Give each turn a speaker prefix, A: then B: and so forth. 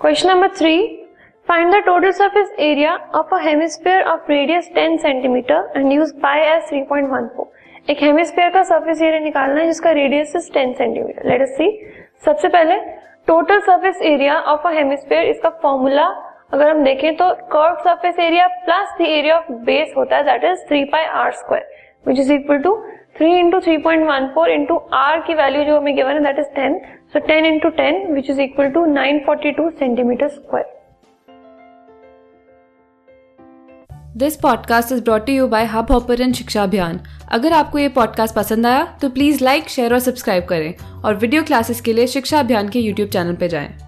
A: Question number three. Find the total surface area of a hemisphere of radius 10 cm and use pi as 3.14. एक hemisphere का surface area निकालना है जिसका radius is 10 centimetre let us see सबसे पहले total surface area of a hemisphere इसका formula अगर हम देखें तो curve surface area plus the area of base होता है that is 3 pi r square which is equal to 3 into three point one four into r की value जो हमें गिवन है that is 10 so 10 into ten which is equal to 942 centimetre square
B: this podcast is brought you by Hubhopper Shiksha Abhiyan अगर आपको ये podcast पसंद आया तो प्लीज़ लाइक शेयर और सब्सक्राइब करें। और वीडियो क्लासेस के लिए शिक्षा अभियान के यूट्यूब चैनल पर जाएँ।